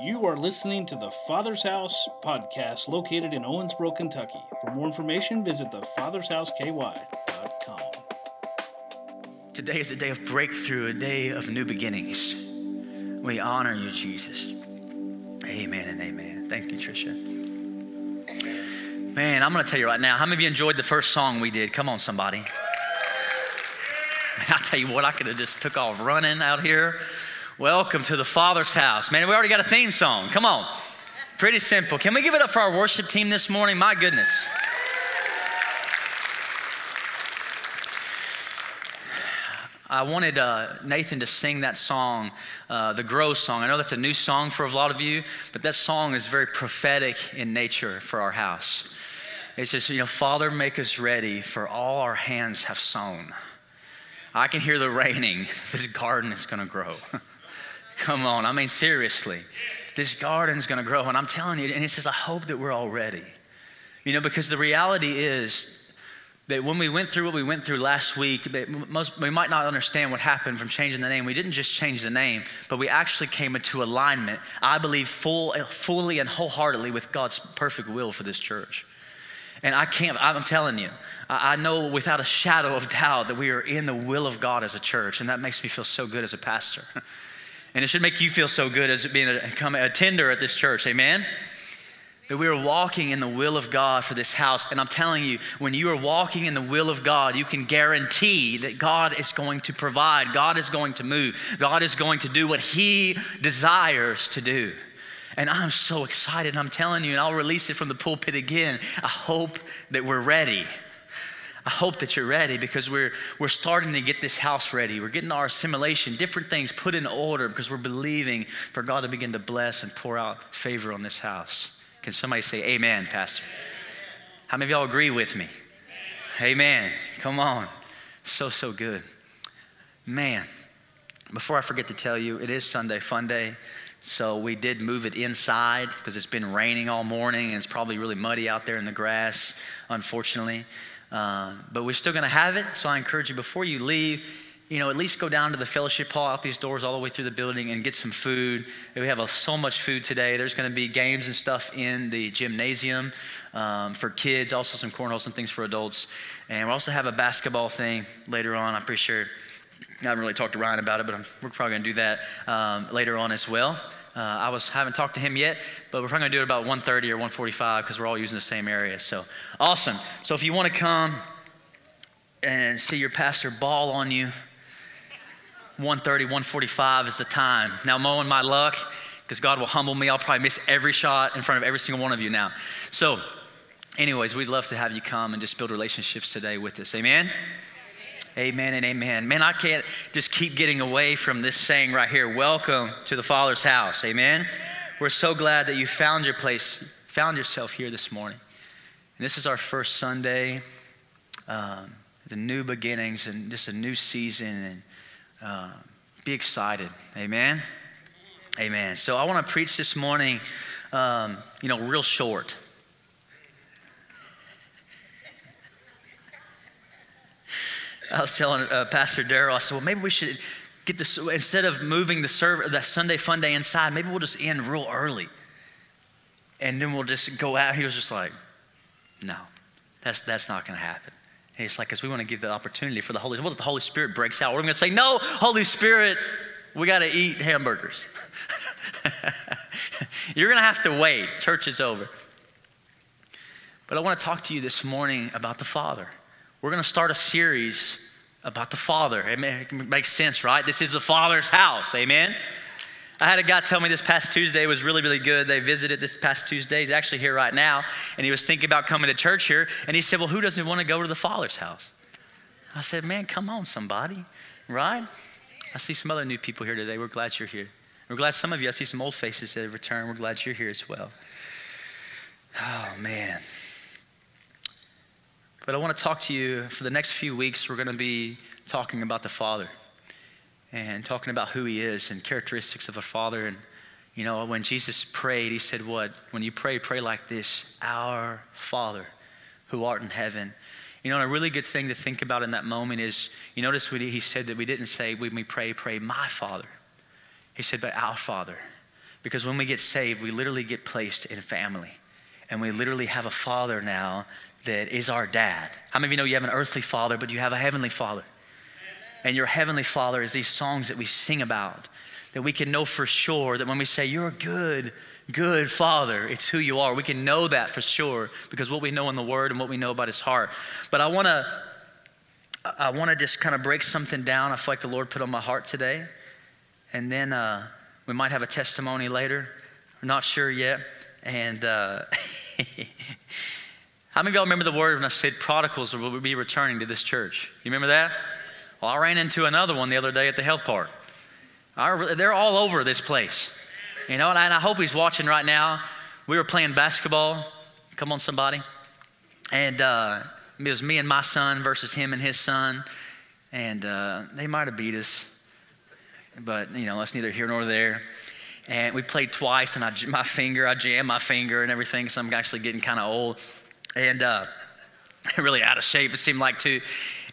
You are listening to the Father's House podcast located in Owensboro, Kentucky. For more information, visit thefathershouseky.com. Today is a day of breakthrough, a day of new beginnings. We honor you, Jesus. Amen and amen. Thank you, Tricia. Man, I'm going to tell you right now, how many of you enjoyed the first song we did? Come on, somebody. Man, I'll tell you what, I could have just took off running out here. Welcome to the Father's house. Man, we already got a theme song. Come on. Pretty simple. Can we give it up for our worship team this morning? My goodness. I wanted uh, Nathan to sing that song, uh, the Grow song. I know that's a new song for a lot of you, but that song is very prophetic in nature for our house. It's just, you know, Father, make us ready for all our hands have sown. I can hear the raining. This garden is going to grow. Come on. I mean, seriously. This garden's going to grow. And I'm telling you, and he says, I hope that we're all ready. You know, because the reality is that when we went through what we went through last week, most, we might not understand what happened from changing the name. We didn't just change the name, but we actually came into alignment, I believe, full, fully and wholeheartedly with God's perfect will for this church. And I can't, I'm telling you, I know without a shadow of doubt that we are in the will of God as a church, and that makes me feel so good as a pastor. And it should make you feel so good as being a, a tender at this church. Amen? That we are walking in the will of God for this house. And I'm telling you, when you are walking in the will of God, you can guarantee that God is going to provide, God is going to move, God is going to do what He desires to do. And I'm so excited. I'm telling you, and I'll release it from the pulpit again. I hope that we're ready. I hope that you're ready because we're, we're starting to get this house ready. We're getting our assimilation, different things put in order because we're believing for God to begin to bless and pour out favor on this house. Can somebody say amen, Pastor? How many of y'all agree with me? Amen. Come on. So, so good. Man, before I forget to tell you, it is Sunday Fun Day. So we did move it inside because it's been raining all morning and it's probably really muddy out there in the grass, unfortunately. Uh, but we're still going to have it. So I encourage you before you leave, you know, at least go down to the fellowship hall out these doors all the way through the building and get some food. We have a, so much food today. There's going to be games and stuff in the gymnasium um, for kids, also some cornholes and things for adults. And we also have a basketball thing later on. I'm pretty sure. I haven't really talked to Ryan about it, but I'm, we're probably going to do that um, later on as well. Uh, I was haven't talked to him yet, but we're probably gonna do it about 1:30 or 1:45 because we're all using the same area. So awesome. So if you want to come and see your pastor ball on you, 1:30, 1:45 is the time. Now mowing my luck because God will humble me. I'll probably miss every shot in front of every single one of you now. So, anyways, we'd love to have you come and just build relationships today with us. Amen. Amen and amen. Man, I can't just keep getting away from this saying right here welcome to the Father's house. Amen. We're so glad that you found your place, found yourself here this morning. And this is our first Sunday, um, the new beginnings and just a new season. And uh, be excited. Amen. Amen. So I want to preach this morning, um, you know, real short. I was telling uh, Pastor Darrell, I said, well, maybe we should get this, instead of moving the, serve, the Sunday fun day inside, maybe we'll just end real early. And then we'll just go out. He was just like, no, that's, that's not going to happen. And he's like, because we want to give the opportunity for the Holy Spirit. What if the Holy Spirit breaks out? We're going to say, no, Holy Spirit, we got to eat hamburgers. You're going to have to wait. Church is over. But I want to talk to you this morning about the Father. We're going to start a series about the Father. It makes sense, right? This is the Father's house. Amen. I had a guy tell me this past Tuesday was really, really good. They visited this past Tuesday. He's actually here right now, and he was thinking about coming to church here. And he said, Well, who doesn't want to go to the Father's house? I said, Man, come on, somebody, right? I see some other new people here today. We're glad you're here. We're glad some of you, I see some old faces that have returned. We're glad you're here as well. Oh, man. But I want to talk to you for the next few weeks. We're going to be talking about the Father and talking about who He is and characteristics of a Father. And, you know, when Jesus prayed, He said, What? When you pray, pray like this Our Father who art in heaven. You know, and a really good thing to think about in that moment is you notice He said that we didn't say, when we pray, pray, my Father. He said, But our Father Because when we get saved, we literally get placed in family. And we literally have a father now that is our dad. How many of you know you have an earthly father, but you have a heavenly father? And your heavenly father is these songs that we sing about, that we can know for sure that when we say, You're a good, good father, it's who you are. We can know that for sure because what we know in the word and what we know about his heart. But I want to. I want to just kind of break something down. I feel like the Lord put on my heart today. And then uh, we might have a testimony later. Not sure yet. And uh, how many of y'all remember the word when I said prodigals will be returning to this church? You remember that? Well, I ran into another one the other day at the health park. they're all over this place. You know, and I hope he's watching right now. We were playing basketball. Come on, somebody. And uh, it was me and my son versus him and his son. And uh, they might have beat us. But, you know, that's neither here nor there. And we played twice, and I, my finger, I jammed my finger and everything, so I'm actually getting kind of old. And uh, really out of shape, it seemed like, too.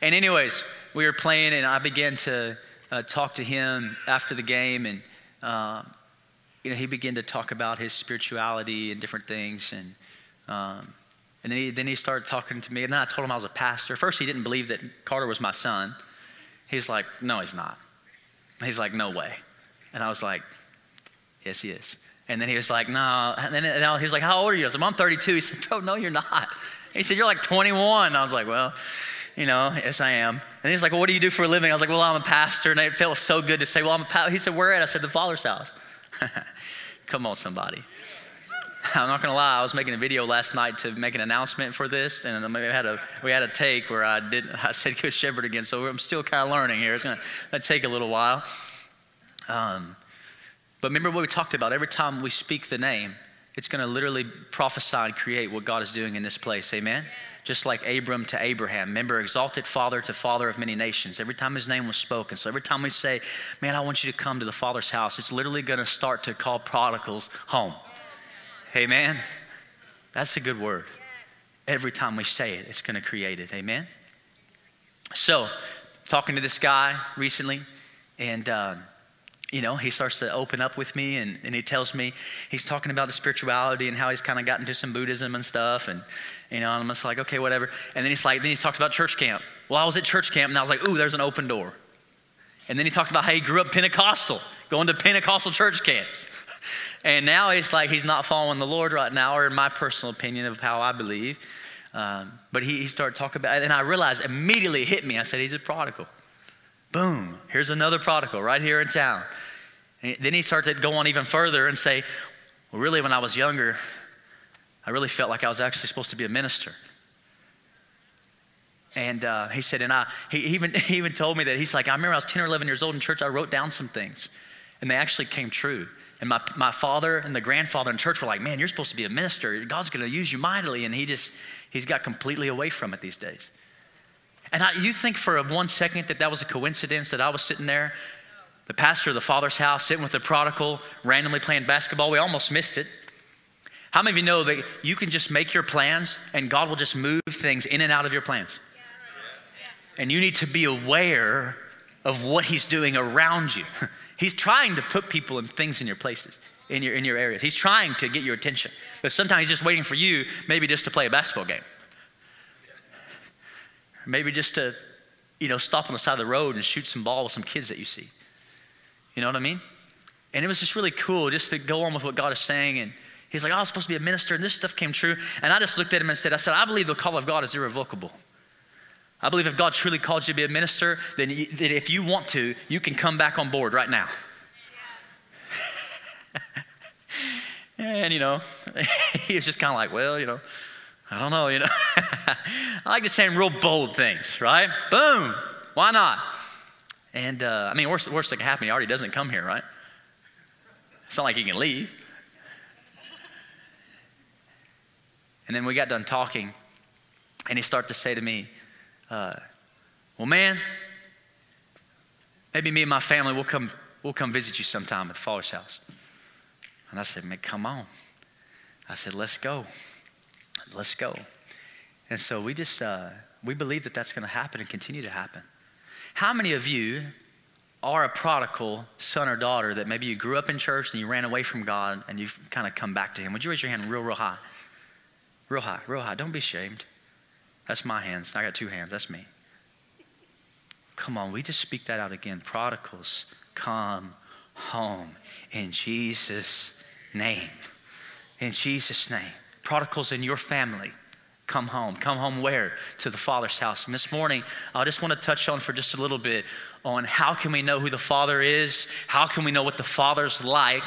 And, anyways, we were playing, and I began to uh, talk to him after the game. And, uh, you know, he began to talk about his spirituality and different things. And, um, and then he, then he started talking to me. And then I told him I was a pastor. First, he didn't believe that Carter was my son. He's like, no, he's not. He's like, no way. And I was like, yes, he is. And then he was like, no. And then he was like, how old are you? I like, I'm 32. He said, bro, no, you're not. he said, you're like 21. I was like, well, you know, yes, I am. And he's like, well, what do you do for a living? I was like, well, I'm a pastor. And it felt so good to say, well, I'm a pastor. He said, where at? I said, the Father's house. Come on, somebody. I'm not gonna lie. I was making a video last night to make an announcement for this, and we had a we had a take where I did I said Good Shepherd again. So I'm still kind of learning here. It's gonna, gonna take a little while. Um, but remember what we talked about. Every time we speak the name, it's going to literally prophesy and create what God is doing in this place. Amen. Just like Abram to Abraham. Remember, exalted father to father of many nations. Every time his name was spoken. So every time we say, Man, I want you to come to the Father's house, it's literally going to start to call prodigals home. Amen. That's a good word. Every time we say it, it's going to create it. Amen. So, talking to this guy recently, and uh, you know, he starts to open up with me and, and he tells me he's talking about the spirituality and how he's kind of gotten to some Buddhism and stuff. And, you know, I'm just like, okay, whatever. And then he's like, then he talks about church camp. Well, I was at church camp and I was like, ooh, there's an open door. And then he talked about how he grew up Pentecostal, going to Pentecostal church camps. And now it's like he's not following the Lord right now, or in my personal opinion of how I believe. Um, but he, he started talking about and I realized immediately it hit me. I said, he's a prodigal. Boom, here's another prodigal right here in town. And then he started to go on even further and say, Well, really, when I was younger, I really felt like I was actually supposed to be a minister. And uh, he said, and I, he even, he even told me that he's like, I remember I was 10 or 11 years old in church, I wrote down some things, and they actually came true. And my, my father and the grandfather in church were like, man, you're supposed to be a minister. God's going to use you mightily. And he just, he's got completely away from it these days. And I, you think for one second that that was a coincidence that I was sitting there, the pastor of the father's house, sitting with the prodigal, randomly playing basketball? We almost missed it. How many of you know that you can just make your plans and God will just move things in and out of your plans? And you need to be aware of what He's doing around you. He's trying to put people and things in your places, in your, in your areas. He's trying to get your attention. But sometimes He's just waiting for you, maybe just to play a basketball game. Maybe just to, you know, stop on the side of the road and shoot some ball with some kids that you see. You know what I mean? And it was just really cool just to go on with what God is saying. And he's like, oh, I was supposed to be a minister, and this stuff came true. And I just looked at him and said, I said, I believe the call of God is irrevocable. I believe if God truly called you to be a minister, then you, that if you want to, you can come back on board right now. and, you know, he was just kind of like, well, you know, I don't know, you know. I like to say real bold things, right? Boom. Why not? And, uh, I mean, worst, worst that can happen, he already doesn't come here, right? It's not like he can leave. And then we got done talking, and he started to say to me, uh, well, man, maybe me and my family will come, we'll come visit you sometime at the Father's house. And I said, man, come on. I said, let's go. Let's go. And so we just, uh, we believe that that's going to happen and continue to happen. How many of you are a prodigal son or daughter that maybe you grew up in church and you ran away from God and you've kind of come back to Him, would you raise your hand real, real high? Real high, real high. Don't be ashamed. That's my hands. I got two hands. That's me. Come on, we just speak that out again. Prodigals, come home in Jesus' name. In Jesus' name. Prodigals in your family, come home. Come home where? To the Father's house. And this morning, I just want to touch on for just a little bit on how can we know who the Father is? How can we know what the Father's like?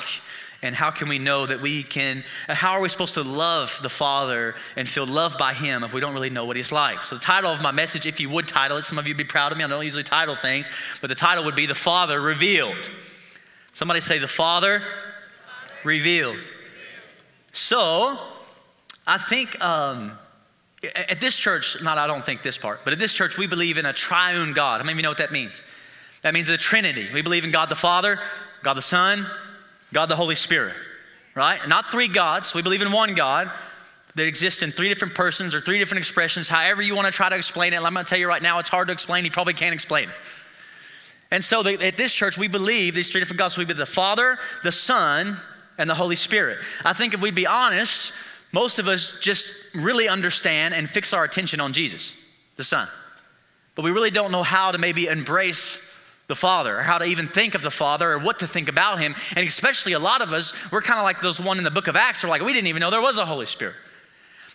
And how can we know that we can, how are we supposed to love the Father and feel loved by Him if we don't really know what He's like? So, the title of my message, if you would title it, some of you would be proud of me. I don't usually title things, but the title would be The Father Revealed. Somebody say, The Father, Father. Revealed. Revealed. So, I think um, at this church, not I don't think this part, but at this church, we believe in a triune God. How many of you know what that means? That means the Trinity. We believe in God the Father, God the Son, God the Holy Spirit, right? Not three gods. We believe in one God that exists in three different persons or three different expressions, however you want to try to explain it. I'm going to tell you right now, it's hard to explain. You probably can't explain it. And so the, at this church, we believe these three different gods. We believe the Father, the Son, and the Holy Spirit. I think if we'd be honest, most of us just really understand and fix our attention on Jesus, the Son. But we really don't know how to maybe embrace the Father, or how to even think of the Father, or what to think about Him. And especially a lot of us, we're kind of like those one in the book of Acts, we're like, we didn't even know there was a Holy Spirit.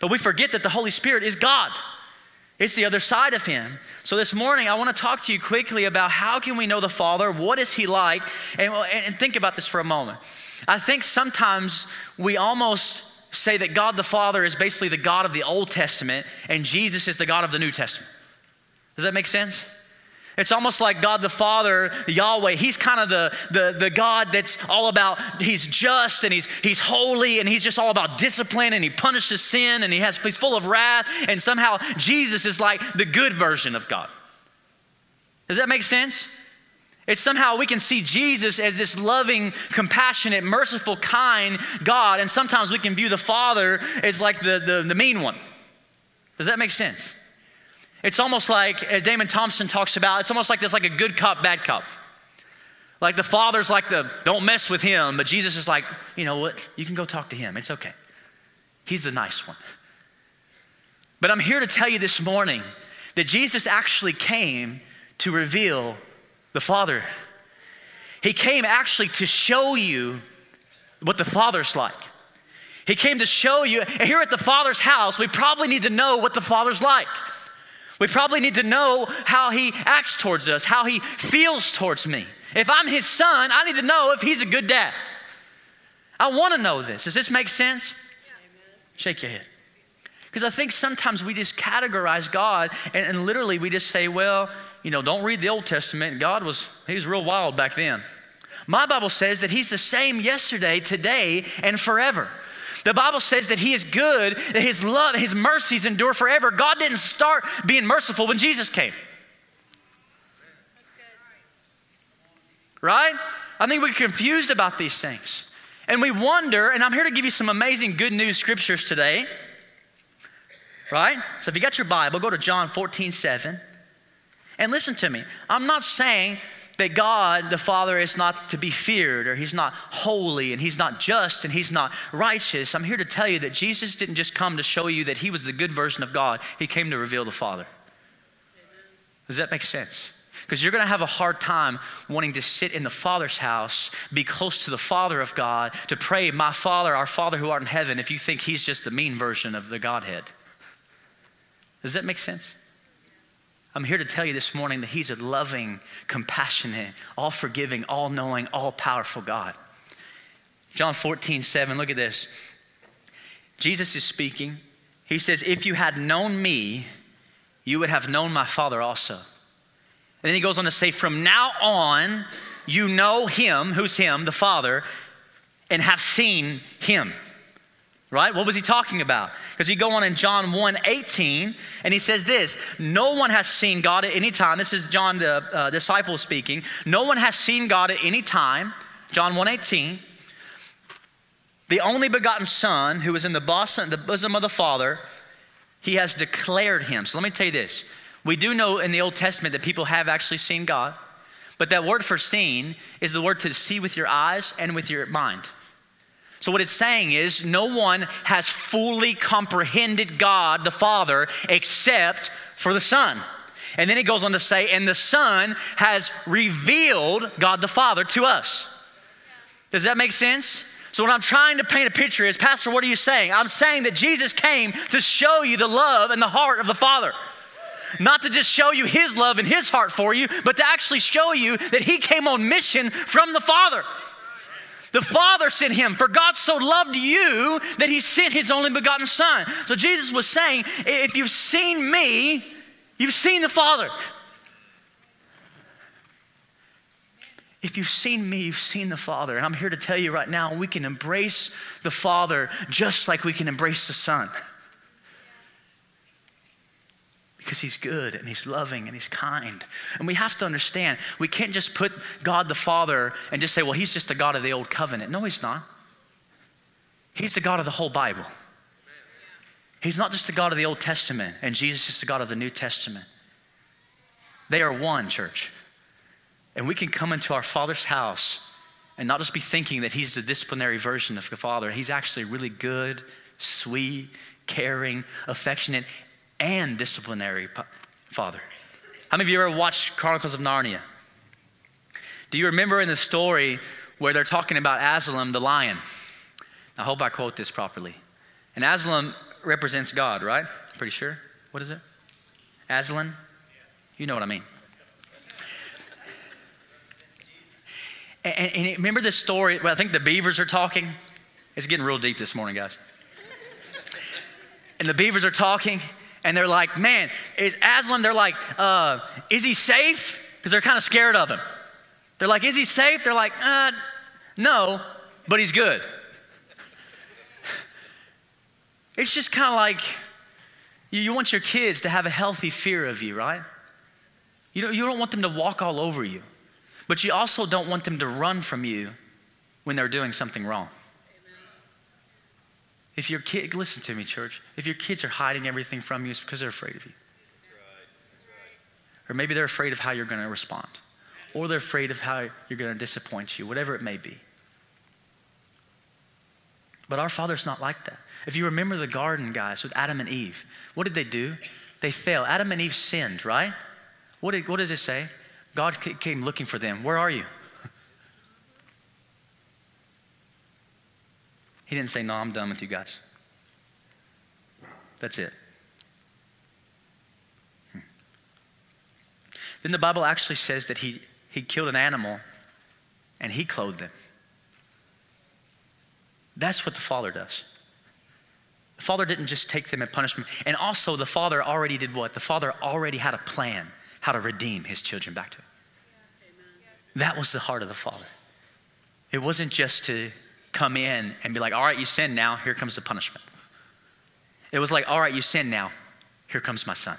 But we forget that the Holy Spirit is God. It's the other side of him. So this morning, I want to talk to you quickly about how can we know the Father? What is he like? And, and think about this for a moment. I think sometimes we almost say that God the Father is basically the God of the Old Testament and Jesus is the God of the New Testament. Does that make sense? It's almost like God the Father, Yahweh, he's kind of the, the, the God that's all about, he's just and he's, he's holy and he's just all about discipline and he punishes sin and he has, he's full of wrath. And somehow Jesus is like the good version of God. Does that make sense? It's somehow we can see Jesus as this loving, compassionate, merciful, kind God, and sometimes we can view the Father as like the, the, the mean one. Does that make sense? It's almost like, as Damon Thompson talks about, it's almost like there's like a good cop, bad cop. Like the father's like the, don't mess with him, but Jesus is like, you know what? You can go talk to him. It's okay. He's the nice one. But I'm here to tell you this morning that Jesus actually came to reveal the Father. He came actually to show you what the Father's like. He came to show you, and here at the Father's house, we probably need to know what the Father's like. We probably need to know how he acts towards us, how he feels towards me. If I'm his son, I need to know if he's a good dad. I want to know this. Does this make sense? Shake your head. Because I think sometimes we just categorize God and, and, literally we just say, well, you know, don't read the Old Testament. God was, he was real wild back then. My Bible says that he's the same yesterday, today, and forever. The Bible says that He is good, that His love, His mercies endure forever. God didn't start being merciful when Jesus came. Right? I think we're confused about these things. And we wonder, and I'm here to give you some amazing good news scriptures today. Right? So if you got your Bible, go to John 14, 7. And listen to me. I'm not saying that God the Father is not to be feared, or He's not holy, and He's not just, and He's not righteous. I'm here to tell you that Jesus didn't just come to show you that He was the good version of God, He came to reveal the Father. Does that make sense? Because you're going to have a hard time wanting to sit in the Father's house, be close to the Father of God, to pray, My Father, our Father who art in heaven, if you think He's just the mean version of the Godhead. Does that make sense? I'm here to tell you this morning that He's a loving, compassionate, all forgiving, all knowing, all powerful God. John 14, 7, look at this. Jesus is speaking. He says, If you had known me, you would have known my Father also. And then he goes on to say, From now on, you know him, who's him, the Father, and have seen him right? What was he talking about? Because you go on in John 1 18, and he says this No one has seen God at any time. This is John, the uh, disciple, speaking. No one has seen God at any time. John 1 18. The only begotten Son, who is in the bosom, the bosom of the Father, he has declared him. So let me tell you this. We do know in the Old Testament that people have actually seen God. But that word for seen is the word to see with your eyes and with your mind. So, what it's saying is, no one has fully comprehended God the Father except for the Son. And then he goes on to say, and the Son has revealed God the Father to us. Does that make sense? So, what I'm trying to paint a picture is, Pastor, what are you saying? I'm saying that Jesus came to show you the love and the heart of the Father. Not to just show you his love and his heart for you, but to actually show you that he came on mission from the Father. The Father sent him, for God so loved you that he sent his only begotten Son. So Jesus was saying, if you've seen me, you've seen the Father. If you've seen me, you've seen the Father. And I'm here to tell you right now, we can embrace the Father just like we can embrace the Son. Because he's good and he's loving and he's kind. And we have to understand, we can't just put God the Father and just say, well, he's just the God of the old covenant. No, he's not. He's the God of the whole Bible. He's not just the God of the Old Testament, and Jesus is the God of the New Testament. They are one, church. And we can come into our Father's house and not just be thinking that He's the disciplinary version of the Father. He's actually really good, sweet, caring, affectionate, and disciplinary Father. How many of you ever watched Chronicles of Narnia? Do you remember in the story where they're talking about Aslan the lion? I hope I quote this properly. And Aslan represents God, right? Pretty sure. What is it? Aslan? You know what I mean. And, and remember this story where I think the beavers are talking? It's getting real deep this morning, guys. And the beavers are talking, and they're like, man, is Aslan, they're like, uh, is he safe? Because they're kind of scared of him. They're like, is he safe? They're like, uh, no, but he's good. It's just kind of like you, you, want your kids to have a healthy fear of you, right? You don't, you don't want them to walk all over you. But you also don't want them to run from you when they're doing something wrong. If your kid, listen to me, church, if your kids are hiding everything from you, it's because they're afraid of you. Or maybe they're afraid of how you're going to respond. Or they're afraid of how you're going to disappoint you, whatever it may be. But our Father's not like that. If you remember the garden, guys, with Adam and Eve, what did they do? They fell. Adam and Eve sinned, right? What, did, what does it say? God came looking for them. Where are you? He didn't say, No, I'm done with you guys. That's it. Hmm. Then the Bible actually says that he, he killed an animal and he clothed them. That's what the Father does. The Father didn't just take them and punish them. And also, the Father already did what? The Father already had a plan how to redeem his children back to him. That was the heart of the Father. It wasn't just to come in and be like, all right, you sin now, here comes the punishment. It was like, all right, you sin now, here comes my son.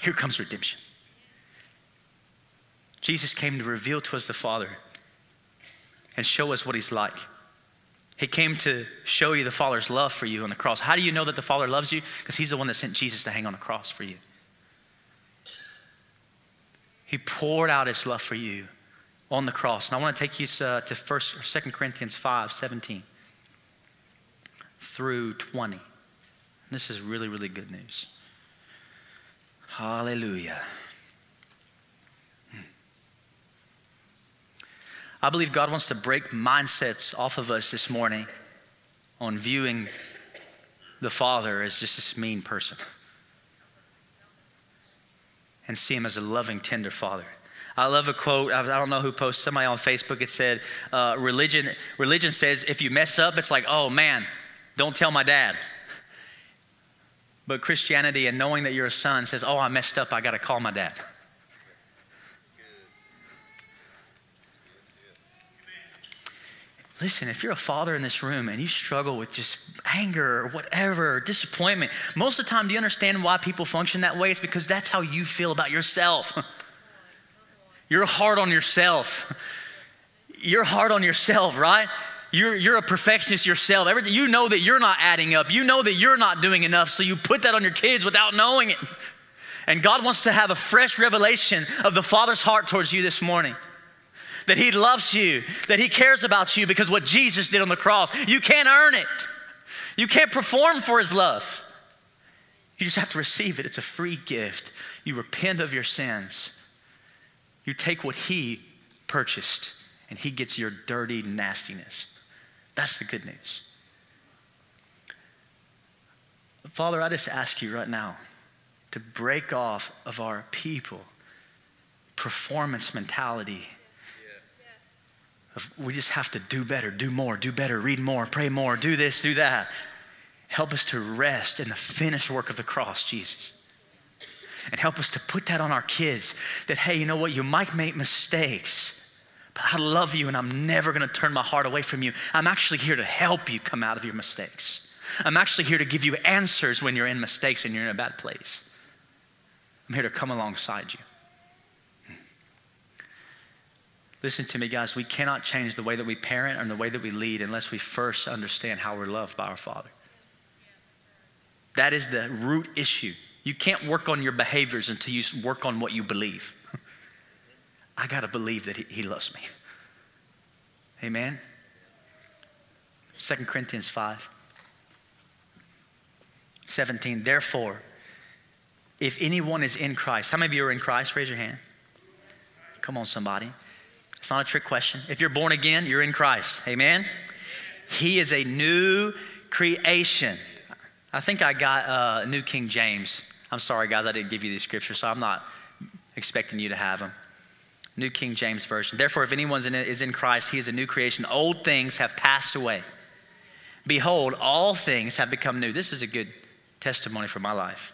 Here comes redemption. Jesus came to reveal to us the Father and show us what he's like. He came to show you the Father's love for you on the cross. How do you know that the Father loves you? Because he's the one that sent Jesus to hang on the cross for you. He poured out his love for you on the cross. And I want to take you uh, to first or 2 Corinthians 5 17 through 20. This is really, really good news. Hallelujah. Hmm. I believe God wants to break mindsets off of us this morning on viewing the Father as just this mean person and see him as a loving, tender father. I love a quote. I don't know who posted somebody on Facebook. It said, uh, "Religion, religion says if you mess up, it's like, oh man, don't tell my dad." But Christianity and knowing that you're a son says, "Oh, I messed up. I got to call my dad." Listen, if you're a father in this room and you struggle with just anger or whatever, or disappointment, most of the time, do you understand why people function that way? It's because that's how you feel about yourself. you're hard on yourself. You're hard on yourself, right? You're, you're a perfectionist yourself. You know that you're not adding up. You know that you're not doing enough, so you put that on your kids without knowing it. And God wants to have a fresh revelation of the Father's heart towards you this morning. That He loves you, that He cares about you because what Jesus did on the cross. You can't earn it, you can't perform for His love. You just have to receive it. It's a free gift. You repent of your sins, you take what He purchased, and He gets your dirty nastiness. That's the good news. Father, I just ask you right now to break off of our people performance mentality. We just have to do better, do more, do better, read more, pray more, do this, do that. Help us to rest in the finished work of the cross, Jesus. And help us to put that on our kids that, hey, you know what? You might make mistakes, but I love you and I'm never going to turn my heart away from you. I'm actually here to help you come out of your mistakes. I'm actually here to give you answers when you're in mistakes and you're in a bad place. I'm here to come alongside you. Listen to me, guys. We cannot change the way that we parent and the way that we lead unless we first understand how we're loved by our Father. That is the root issue. You can't work on your behaviors until you work on what you believe. I got to believe that he, he, loves me. Amen. 2 Corinthians 5 17. Therefore, if anyone is in Christ, how many of you are in Christ? Raise your hand. Come on, somebody. It's not a trick question. If you're born again, you're in Christ. Amen? He is a new creation. I think I got uh, New King James. I'm sorry, guys, I didn't give you these scriptures, so I'm not expecting you to have them. New King James Version. Therefore, if anyone is in Christ, he is a new creation. Old things have passed away. Behold, all things have become new. This is a good testimony for my life.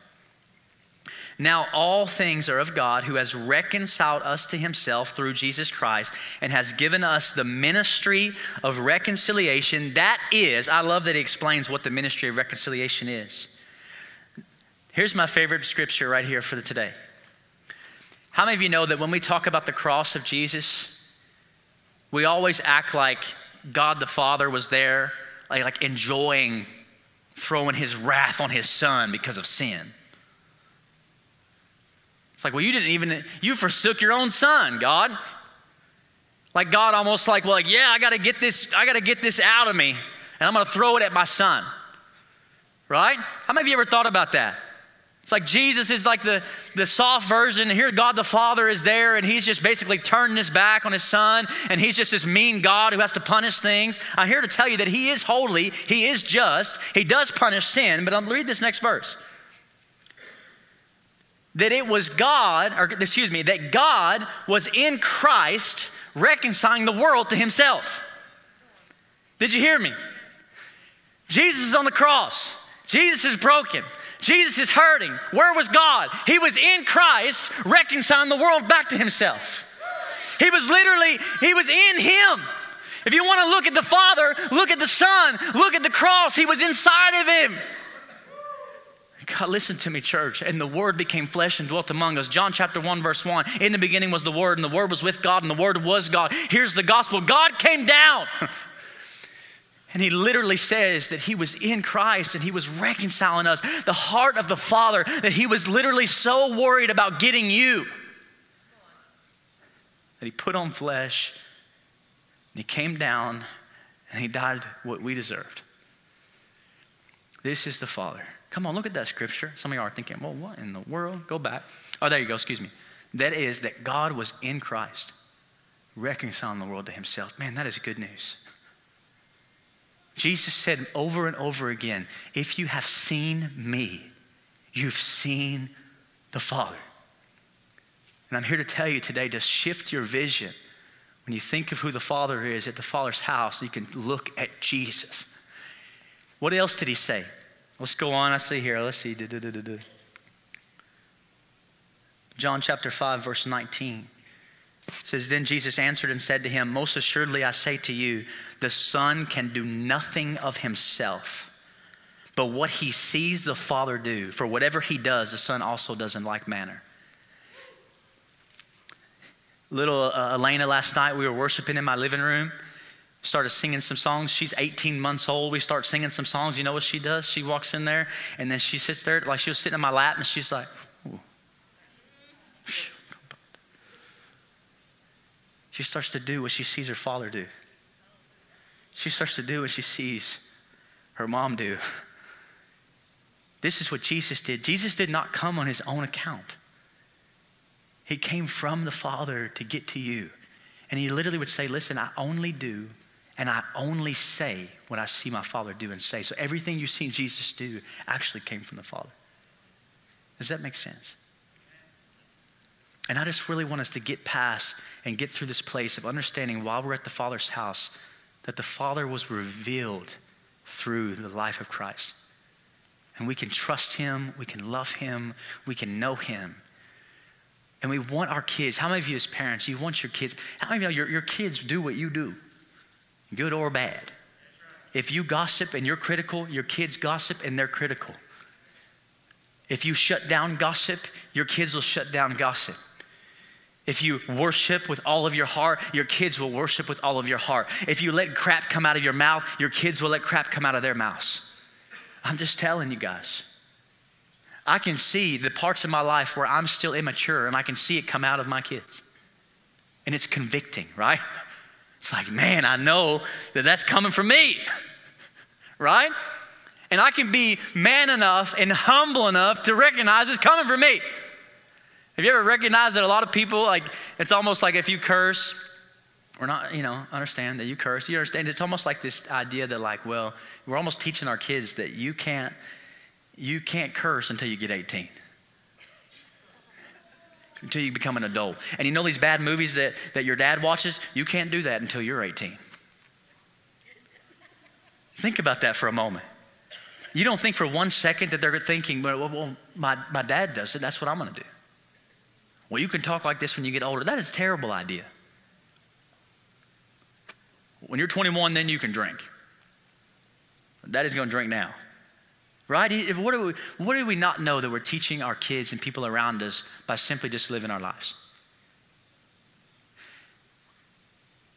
Now, all things are of God who has reconciled us to himself through Jesus Christ and has given us the ministry of reconciliation. That is, I love that he explains what the ministry of reconciliation is. Here's my favorite scripture right here for today. How many of you know that when we talk about the cross of Jesus, we always act like God the Father was there, like, like enjoying throwing his wrath on his son because of sin? Like, well, you didn't even, you forsook your own son, God. Like God almost like, well, like, yeah, I gotta get this, I gotta get this out of me, and I'm gonna throw it at my son. Right? How many of you ever thought about that? It's like Jesus is like the, the soft version, here God the Father is there, and he's just basically turning his back on his son, and he's just this mean God who has to punish things. I'm here to tell you that he is holy, he is just, he does punish sin, but I'm read this next verse that it was God, or excuse me, that God was in Christ reconciling the world to himself. Did you hear me? Jesus is on the cross. Jesus is broken. Jesus is hurting. Where was God? He was in Christ reconciling the world back to himself. He was literally, he was in him. If you want to look at the Father, look at the Son, look at the cross. He was inside of him. God, listen to me, church. And the Word became flesh and dwelt among us. John chapter 1, verse 1. In the beginning was the Word, and the Word was with God, and the Word was God. Here's the gospel God came down. And he literally says that he was in Christ and he was reconciling us. The heart of the Father, that he was literally so worried about getting you that he put on flesh and he came down and he died what we deserved. This is the Father. Come on, look at that scripture. Some of y'all are thinking, well, what in the world? Go back. Oh, there you go, excuse me. That is that God was in Christ, reconciling the world to himself. Man, that is good news. Jesus said over and over again, if you have seen me, you've seen the Father. And I'm here to tell you today to shift your vision. When you think of who the Father is at the Father's house, you can look at Jesus. What else did he say? Let's go on. I see here. Let's see. John chapter 5, verse 19 says, Then Jesus answered and said to him, Most assuredly I say to you, the Son can do nothing of himself, but what he sees the Father do. For whatever he does, the Son also does in like manner. Little uh, Elena last night, we were worshiping in my living room started singing some songs. She's 18 months old. We start singing some songs. You know what she does? She walks in there and then she sits there like she was sitting in my lap and she's like, Ooh. She starts to do what she sees her father do. She starts to do what she sees her mom do. This is what Jesus did. Jesus did not come on his own account. He came from the Father to get to you. And he literally would say, Listen, I only do and I only say what I see my Father do and say. So everything you've seen Jesus do actually came from the Father. Does that make sense? And I just really want us to get past and get through this place of understanding while we're at the Father's house that the Father was revealed through the life of Christ. And we can trust him, we can love him, we can know him. And we want our kids, how many of you as parents, you want your kids, how many of you know your, your kids do what you do, good or bad? If you gossip and you're critical, your kids gossip and they're critical. If you shut down gossip, your kids will shut down gossip. If you worship with all of your heart, your kids will worship with all of your heart. If you let crap come out of your mouth, your kids will let crap come out of their mouths. I'm just telling you guys. I can see the parts of my life where I'm still immature and I can see it come out of my kids. And it's convicting, right? It's like, man, I know that that's coming from me, right? And I can be man enough and humble enough to recognize it's coming from me. Have you ever recognized that a lot of people, like, it's almost like if you curse, we're not, you know, understand that you curse. You understand? It's almost like this idea that, like, well, we're almost teaching our kids that you can't, you can't curse until you get 18. Until you become an adult. And you know these bad movies that, that your dad watches? You can't do that until you're 18. Think about that for a moment. You don't think for one second that they're thinking, well, well my, my dad does it, that's what I'm going to do. Well, you can talk like this when you get older. That is a terrible idea. When you're 21, then you can drink. Daddy's going to drink now. Right? What do, we, what do we not know that we're teaching our kids and people around us by simply just living our lives?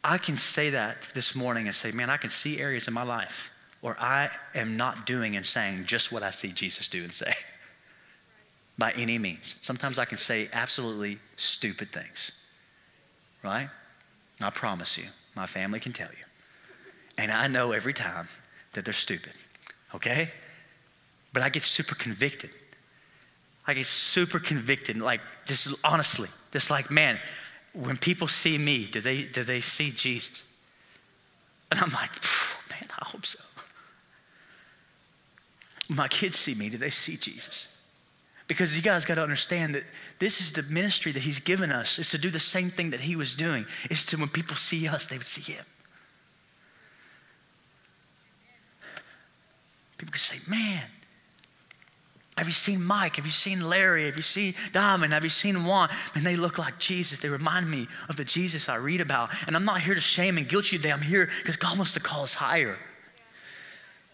I can say that this morning and say, man, I can see areas in my life where I am not doing and saying just what I see Jesus do and say by any means. Sometimes I can say absolutely stupid things, right? I promise you. My family can tell you. And I know every time that they're stupid, okay? But I get super convicted. I get super convicted, like just honestly, just like, man, when people see me, do they, do they see Jesus? And I'm like, man, I hope so. My kids see me, do they see Jesus? Because you guys got to understand that this is the ministry that He's given us, is to do the same thing that He was doing, is to when people see us, they would see Him. People could say, man, have you seen Mike? Have you seen Larry? Have you seen Diamond? Have you seen Juan? And they look like Jesus. They remind me of the Jesus I read about. And I'm not here to shame and guilt you today. I'm here because God wants to call us higher.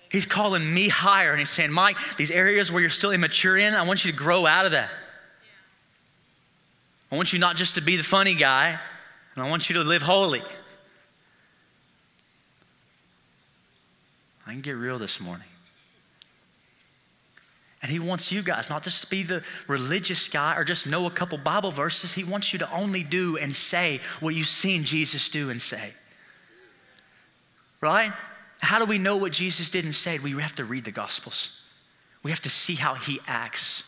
He's calling me higher and he's saying, Mike, these areas where you're still immature in, I want you to grow out of that. I want you not just to be the funny guy, and I want you to live holy. I can get real this morning. And he wants you guys not just to be the religious guy or just know a couple Bible verses. He wants you to only do and say what you've seen Jesus do and say. Right? How do we know what Jesus did and said? We have to read the Gospels. We have to see how he acts.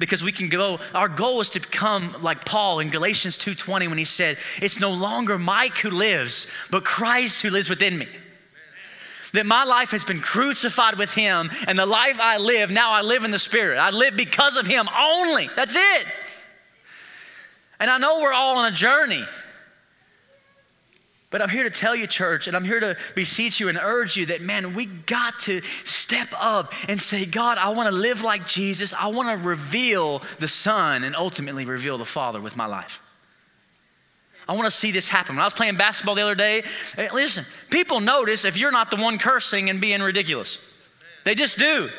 Because we can go, our goal is to become like Paul in Galatians 2:20 when he said, It's no longer Mike who lives, but Christ who lives within me. That my life has been crucified with him, and the life I live, now I live in the Spirit. I live because of him only. That's it. And I know we're all on a journey. But I'm here to tell you, church, and I'm here to beseech you and urge you that, man, we got to step up and say, God, I want to live like Jesus. I want to reveal the Son and ultimately reveal the Father with my life. I want to see this happen. When I was playing basketball the other day, eh, listen, people notice if you're not the one cursing and being ridiculous. They just do.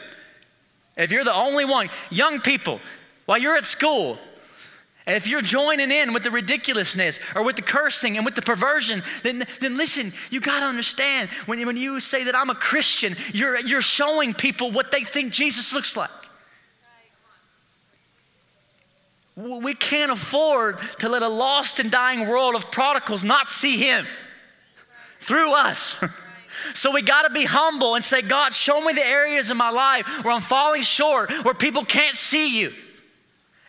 If you're the only one, young people, while you're at school, if you're joining in with the ridiculousness or with the cursing and with the perversion, then, then listen, you got to understand when, when you say that I'm a Christian, you're, you're showing people what they think Jesus looks like. We can't afford to let a lost and dying world of prodigals not see Him through us. So we got to be humble and say, God, show me the areas in my life where I'm falling short, where people can't see you,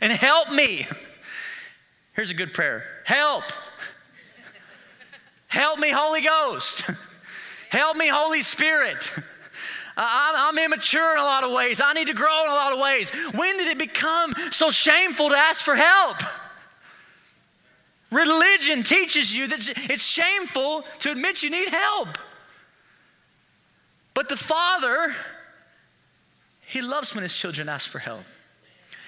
and help me. Here's a good prayer Help. Help me, Holy Ghost. Help me, Holy Spirit. I'm, immature in a lot of ways. I need to grow in a lot of ways. When did it become so shameful to ask for help? Religion teaches you that it's shameful to admit you need help. But the Father, He loves when His children ask for help.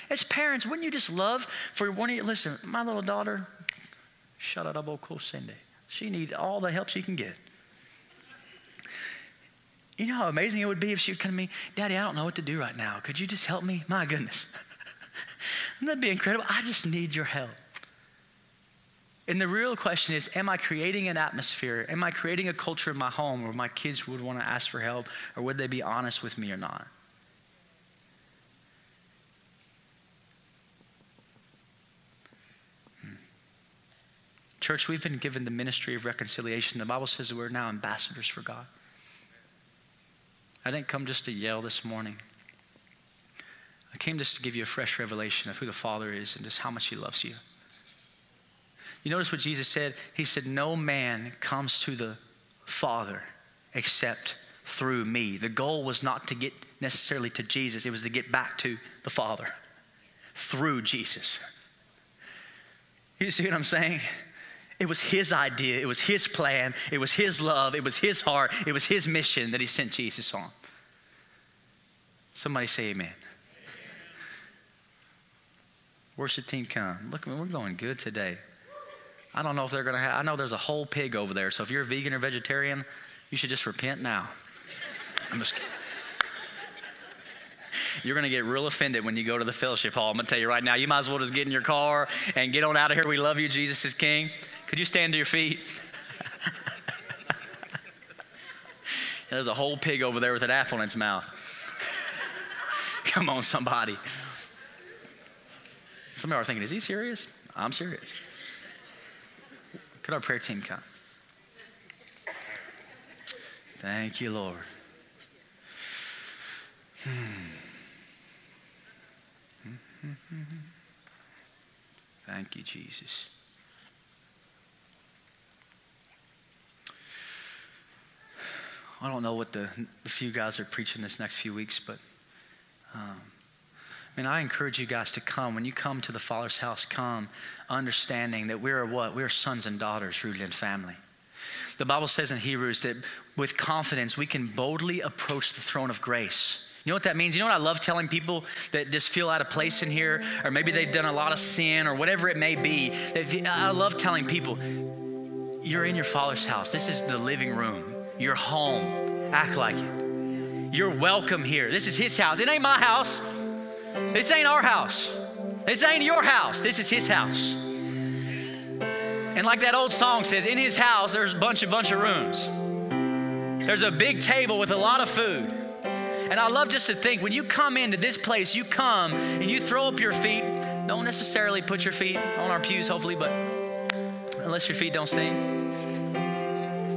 As parents, wouldn't you just love for one of you? Listen, my little daughter, she needs all the help she can get. You know how amazing it would be if she would come to me, Daddy, I don't know what to do right now. Could you just help me? My goodness. Wouldn't that be incredible? I just need your help. And the real question is Am I creating an atmosphere? Am I creating a culture in my home where my kids would want to ask for help, or would they be honest with me or not? Hmm. Church, we've been given the ministry of reconciliation. The Bible says that we're now ambassadors for God. I didn't come just to yell this morning. I came just to give you a fresh revelation of who the Father is and just how much He loves you. You notice what Jesus said? He said, No man comes to the Father except through me. The goal was not to get necessarily to Jesus, it was to get back to the Father through Jesus. You see what I'm saying? It was his idea, it was his plan, it was his love, it was his heart, it was his mission that he sent Jesus on. Somebody say amen. Worship team, come. Look, we're going good today. I don't know if they're going to have, I know there's a whole pig over there. So if you're a vegan or vegetarian, you should just repent now. I'm just kidding. You're going to get real offended when you go to the fellowship hall. I'm going to tell you right now, you might as well just get in your car and get on out of here. We love you. Jesus is King. Could you stand to your feet? There's a whole pig over there with an apple in its mouth. Come on, somebody. Some of you are thinking, is he serious? I'm serious. Could our prayer team come? Thank you, Lord. Hmm. Thank you, Jesus. I don't know what the, the few guys are preaching this next few weeks, but um, I mean, I encourage you guys to come. When you come to the Father's house, come understanding that we are what? We are sons and daughters rooted in family. The Bible says in Hebrews that with confidence we can boldly approach the throne of grace. You know what that means? You know what I love telling people that just feel out of place in here, or maybe they've done a lot of sin, or whatever it may be. That I love telling people, you're in your Father's house. This is the living room, your home. Act like it. You're welcome here. This is His house. It ain't my house. This ain't our house. This ain't your house. This is his house. And like that old song says, in his house, there's a bunch, a bunch of rooms. There's a big table with a lot of food. And I love just to think when you come into this place, you come and you throw up your feet. Don't necessarily put your feet on our pews, hopefully, but unless your feet don't stink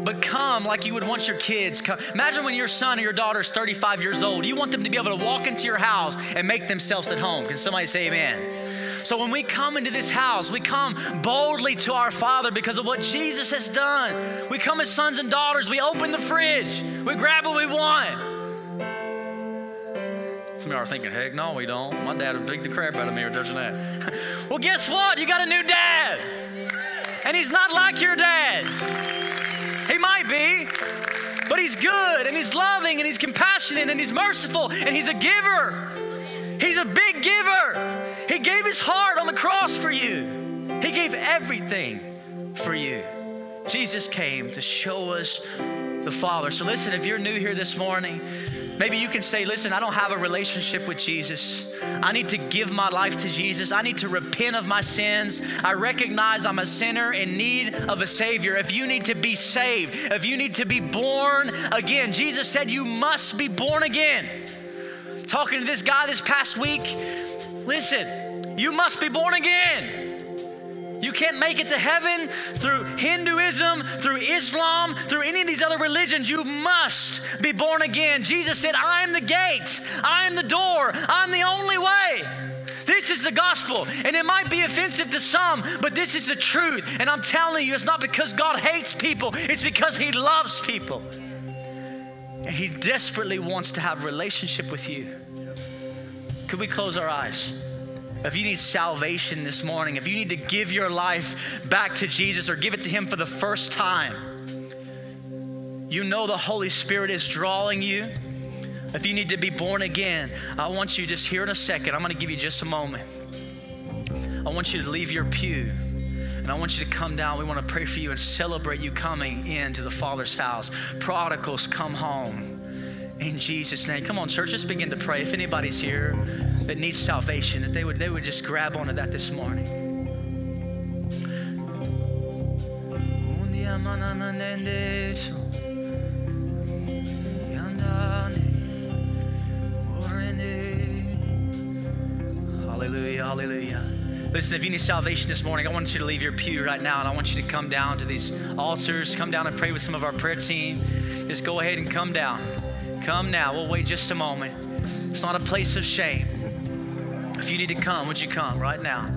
but come like you would want your kids. Come. Imagine when your son or your daughter is 35 years old. You want them to be able to walk into your house and make themselves at home. Can somebody say amen? So when we come into this house, we come boldly to our Father because of what Jesus has done. We come as sons and daughters. We open the fridge. We grab what we want. Some of y'all are thinking, heck no, we don't. My dad would beat the crap out of me or doesn't that. well, guess what? You got a new dad. And he's not like your dad. He might be, but He's good and He's loving and He's compassionate and He's merciful and He's a giver. He's a big giver. He gave His heart on the cross for you, He gave everything for you. Jesus came to show us the Father. So, listen, if you're new here this morning, Maybe you can say, listen, I don't have a relationship with Jesus. I need to give my life to Jesus. I need to repent of my sins. I recognize I'm a sinner in need of a Savior. If you need to be saved, if you need to be born again, Jesus said you must be born again. Talking to this guy this past week, listen, You must be born again. You can't make it to heaven through Hinduism, through Islam, through any of these other religions. You must be born again. Jesus said, I am the gate, I am the door, I'm the only way. This is the gospel, and it might be offensive to some, but this is the truth. And I'm telling you, it's not because God hates people, it's because He loves people. And He desperately wants to have relationship with you. Could we close our eyes? If you need salvation this morning, if you need to give your life back to Jesus or give it to Him for the first time, you know the Holy Spirit is drawing you. If you need to be born again, I want you just here in a second. I'm going to give you just a moment. I want you to leave your pew and I want you to come down. We want to pray for you and celebrate you coming into the Father's house. Prodigals, come home in Jesus' name. Come on, church, just begin to pray. If anybody's here that needs salvation, that they would, they would just grab onto that this morning. Hallelujah, hallelujah. Listen, if you need salvation this morning, I want you to leave your pew right now and I want you to come down to these altars, come down and pray with some of our prayer team. Just go ahead and come down. Come now. We'll wait just a moment. It's not a place of shame. If you need to come, would you come right now?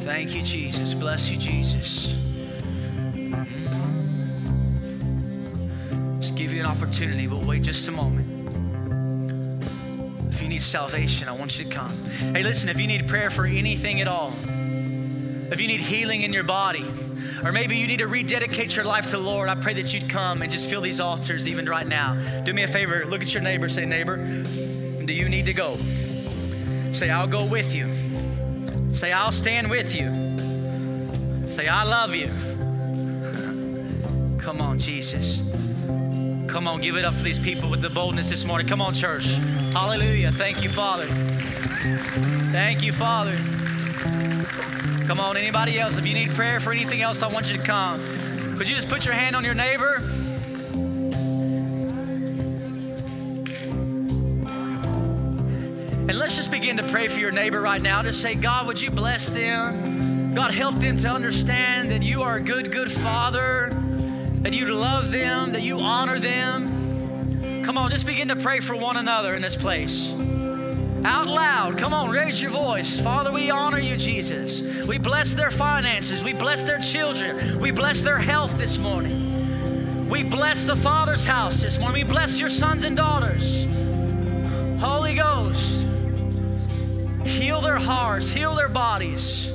Thank you, Jesus. Bless you, Jesus. Just give you an opportunity. We'll wait just a moment. If you need salvation, I want you to come. Hey, listen, if you need prayer for anything at all, if you need healing in your body, or maybe you need to rededicate your life to the Lord, I pray that you'd come and just fill these altars even right now. Do me a favor, look at your neighbor, say, Neighbor, do you need to go? Say, I'll go with you. Say, I'll stand with you. Say, I love you. Come on, Jesus. Come on, give it up for these people with the boldness this morning. Come on, church. Hallelujah. Thank you, Father. Thank you, Father. Come on, anybody else? If you need prayer for anything else, I want you to come. Could you just put your hand on your neighbor? And let's just begin to pray for your neighbor right now. Just say, God, would you bless them? God, help them to understand that you are a good, good father, that you love them, that you honor them. Come on, just begin to pray for one another in this place. Out loud, come on, raise your voice. Father, we honor you, Jesus. We bless their finances. We bless their children. We bless their health this morning. We bless the Father's house this morning. We bless your sons and daughters. Holy Ghost, heal their hearts, heal their bodies.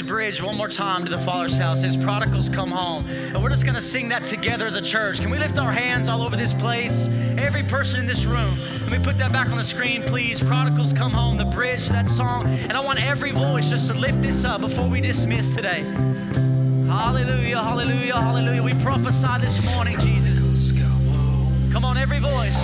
This bridge one more time to the Father's house. His prodigals come home, and we're just going to sing that together as a church. Can we lift our hands all over this place? Every person in this room. Let me put that back on the screen, please? Prodigals come home. The bridge to that song, and I want every voice just to lift this up before we dismiss today. Hallelujah, hallelujah, hallelujah. We prophesy this morning, Jesus. Come on, every voice.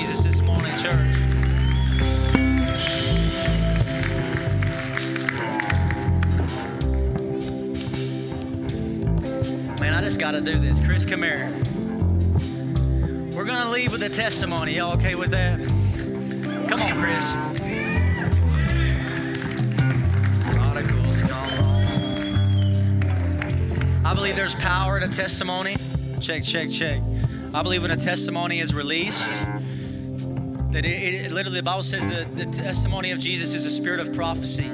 Jesus this morning, church. Man, I just got to do this. Chris, come here. We're going to leave with a testimony. Y'all okay with that? Come on, Chris. I believe there's power in a testimony. Check, check, check. I believe when a testimony is released, that it, it literally the Bible says the, testimony of Jesus is a spirit of prophecy.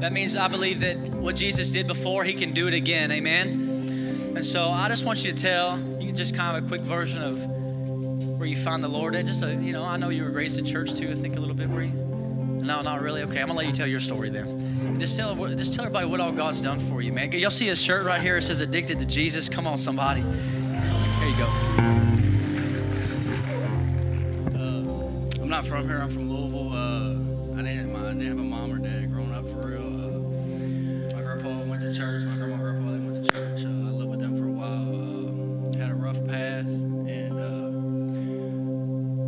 That means I believe that what Jesus did before, he can do it again. Amen. And so I just want you to tell, you can just kind of a quick version of where you found the Lord at. Just a, you know, I know you were raised in church too, I think a little bit, were you? No, not really. Okay, I'm gonna let you tell your story then. And just tell just tell everybody what all God's done for you, man. Y'all see his shirt right here? It says addicted to Jesus. Come on, somebody. There you go. Not from here. I'm from Louisville. Uh, I didn't, my, I didn't have a mom or dad growing up for real. Uh, my grandpa went to church. My grandma and grandpa they went to church. Uh, I lived with them for a while. Uh, had a rough path, and uh,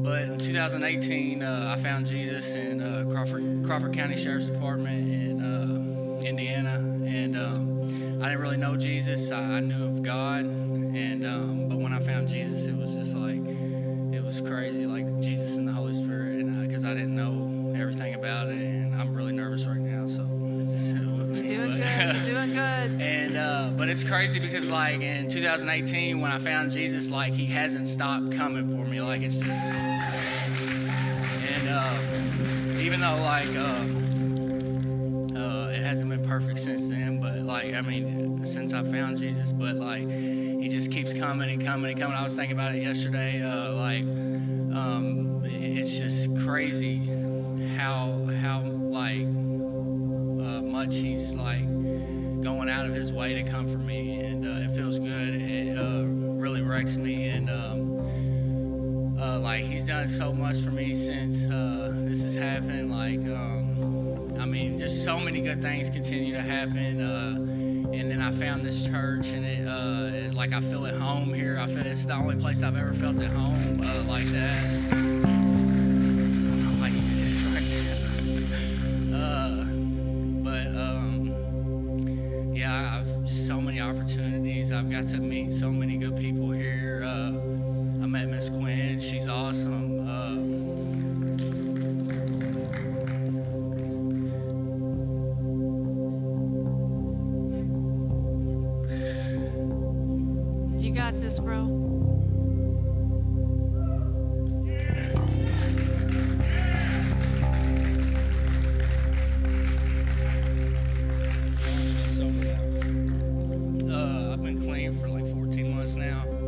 but in 2018, uh, I found Jesus in Crawford Crawford County Sheriff's Department in Indiana, and um, I didn't really know Jesus. I, I knew of God, and um, but when I found Jesus, it was just like was crazy, like Jesus and the Holy Spirit, and because I didn't know everything about it, and I'm really nervous right now. So just sit with me. You're doing but- good. You're doing good. and uh, but it's crazy because like in 2018 when I found Jesus, like he hasn't stopped coming for me. Like it's just, and uh, even though like uh, uh, hasn't been perfect since then, but like I mean since I found Jesus, but like he just keeps coming and coming and coming. I was thinking about it yesterday. Uh, like um, it's just crazy how how like uh, much he's like going out of his way to come for me, and uh, it feels good. It uh, really wrecks me, and um, uh, like he's done so much for me since uh, this has happened. Like, um, I mean, just so many good things continue to happen. Uh, and then I found this church, and it, uh, it like I feel at home here. I feel it's the only place I've ever felt at home uh, like that. I'm like this right now. Uh, but um, yeah, I've just so many opportunities. I've got to meet so many good people here. For like 14 months now.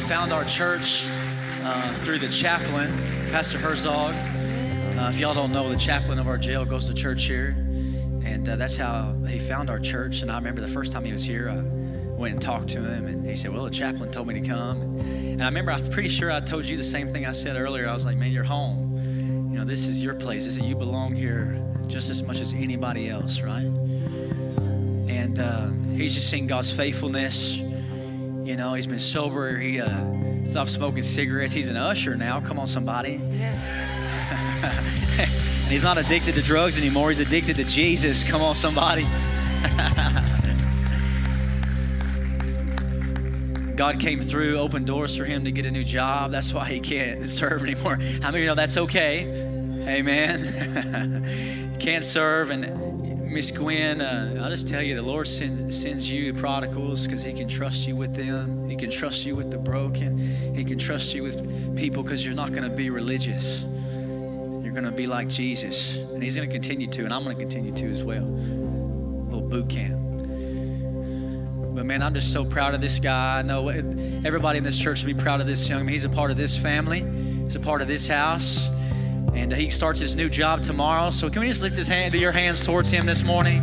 Found our church uh, through the chaplain, Pastor Herzog. Uh, if y'all don't know, the chaplain of our jail goes to church here. And uh, that's how he found our church. And I remember the first time he was here, I went and talked to him. And he said, Well, the chaplain told me to come. And I remember, I'm pretty sure I told you the same thing I said earlier. I was like, Man, you're home. You know, this is your place. Is, you belong here just as much as anybody else, right? And uh, he's just seen God's faithfulness. You know, he's been sober. He uh, stopped smoking cigarettes. He's an usher now. Come on, somebody. Yes. And he's not addicted to drugs anymore. He's addicted to Jesus. Come on, somebody. God came through, opened doors for him to get a new job. That's why he can't serve anymore. How many of you know that's okay? Amen. can't serve. And Miss Gwen, uh, I'll just tell you, the Lord sends, sends you the prodigals because he can trust you with them. He can trust you with the broken. He can trust you with people because you're not going to be religious. You're going to be like Jesus. And he's going to continue to, and I'm going to continue to as well. A little boot camp. But man, I'm just so proud of this guy. I know everybody in this church should be proud of this young man. He's a part of this family, he's a part of this house. And he starts his new job tomorrow. So can we just lift his hand, your hands towards him this morning?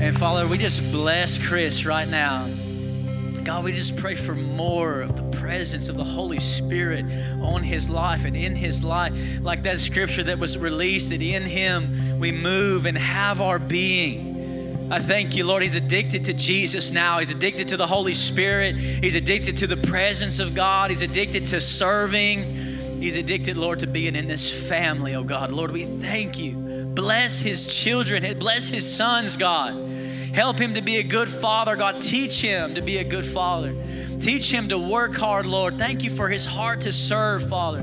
And Father, we just bless Chris right now. God, we just pray for more of the presence of the Holy Spirit on his life and in his life. Like that scripture that was released, that in him we move and have our being. I thank you, Lord. He's addicted to Jesus now. He's addicted to the Holy Spirit. He's addicted to the presence of God. He's addicted to serving. He's addicted, Lord, to being in this family, oh God. Lord, we thank you. Bless his children, bless his sons, God. Help him to be a good father, God. Teach him to be a good father. Teach him to work hard, Lord. Thank you for his heart to serve, Father.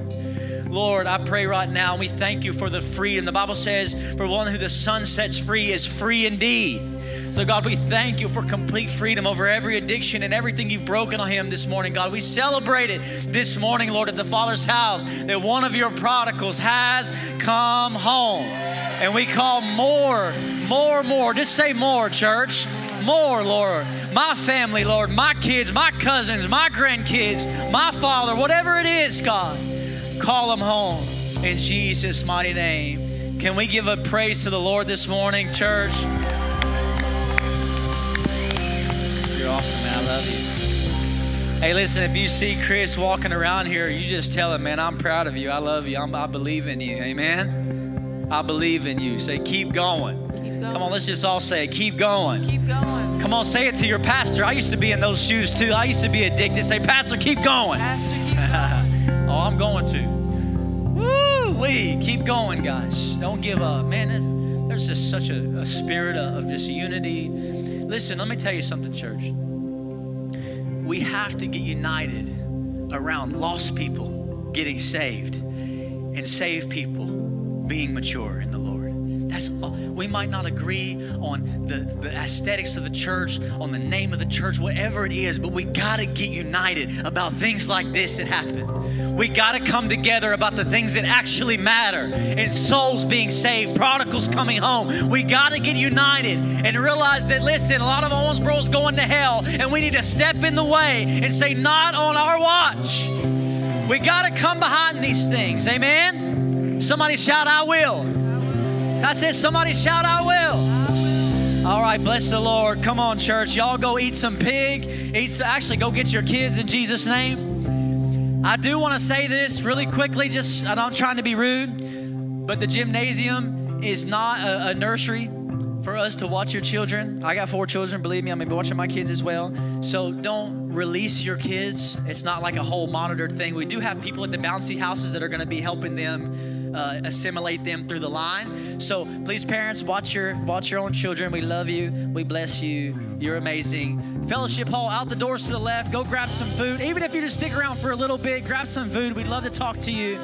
Lord, I pray right now, we thank you for the freedom. The Bible says, for one who the Son sets free is free indeed. So, God, we thank you for complete freedom over every addiction and everything you've broken on him this morning, God. We celebrate it this morning, Lord, at the Father's house that one of your prodigals has come home. And we call more, more, more. Just say more, church. More, Lord. My family, Lord. My kids, my cousins, my grandkids, my father, whatever it is, God. Call them home in Jesus' mighty name. Can we give a praise to the Lord this morning, church? You're awesome, man. I love you. Hey, listen, if you see Chris walking around here, you just tell him, man, I'm proud of you. I love you. I'm, I believe in you. Amen. I believe in you. Say, keep going. Keep going. Come on, let's just all say, keep going. Keep going. Come on, say it to your pastor. I used to be in those shoes too. I used to be addicted. Say, Pastor, keep going. Pastor, keep going. oh, I'm going to. Woo wee. Keep going, guys. Don't give up. Man, there's, there's just such a, a spirit of, of just unity. Listen, let me tell you something, church. We have to get united around lost people getting saved and saved people being mature in the Lord. That's all. we might not agree on the, the aesthetics of the church, on the name of the church, whatever it is, but we gotta get united about things like this that happen. We gotta come together about the things that actually matter and souls being saved, prodigals coming home. We gotta get united and realize that listen, a lot of Owensboro's going to hell, and we need to step in the way and say, not on our watch. We gotta come behind these things. Amen. Somebody shout, I will. I said, somebody shout, I will. All right, bless the Lord. Come on, church. Y'all go eat some pig. Eat some, actually, go get your kids in Jesus' name. I do want to say this really quickly, just I'm not trying to be rude, but the gymnasium is not a, a nursery for us to watch your children. I got four children, believe me, I'm gonna be watching my kids as well. So don't release your kids. It's not like a whole monitored thing. We do have people at the bouncy houses that are gonna be helping them uh, assimilate them through the line. So please, parents, watch your watch your own children. We love you. We bless you. You're amazing. Fellowship Hall out the doors to the left. Go grab some food. Even if you just stick around for a little bit, grab some food. We'd love to talk to you.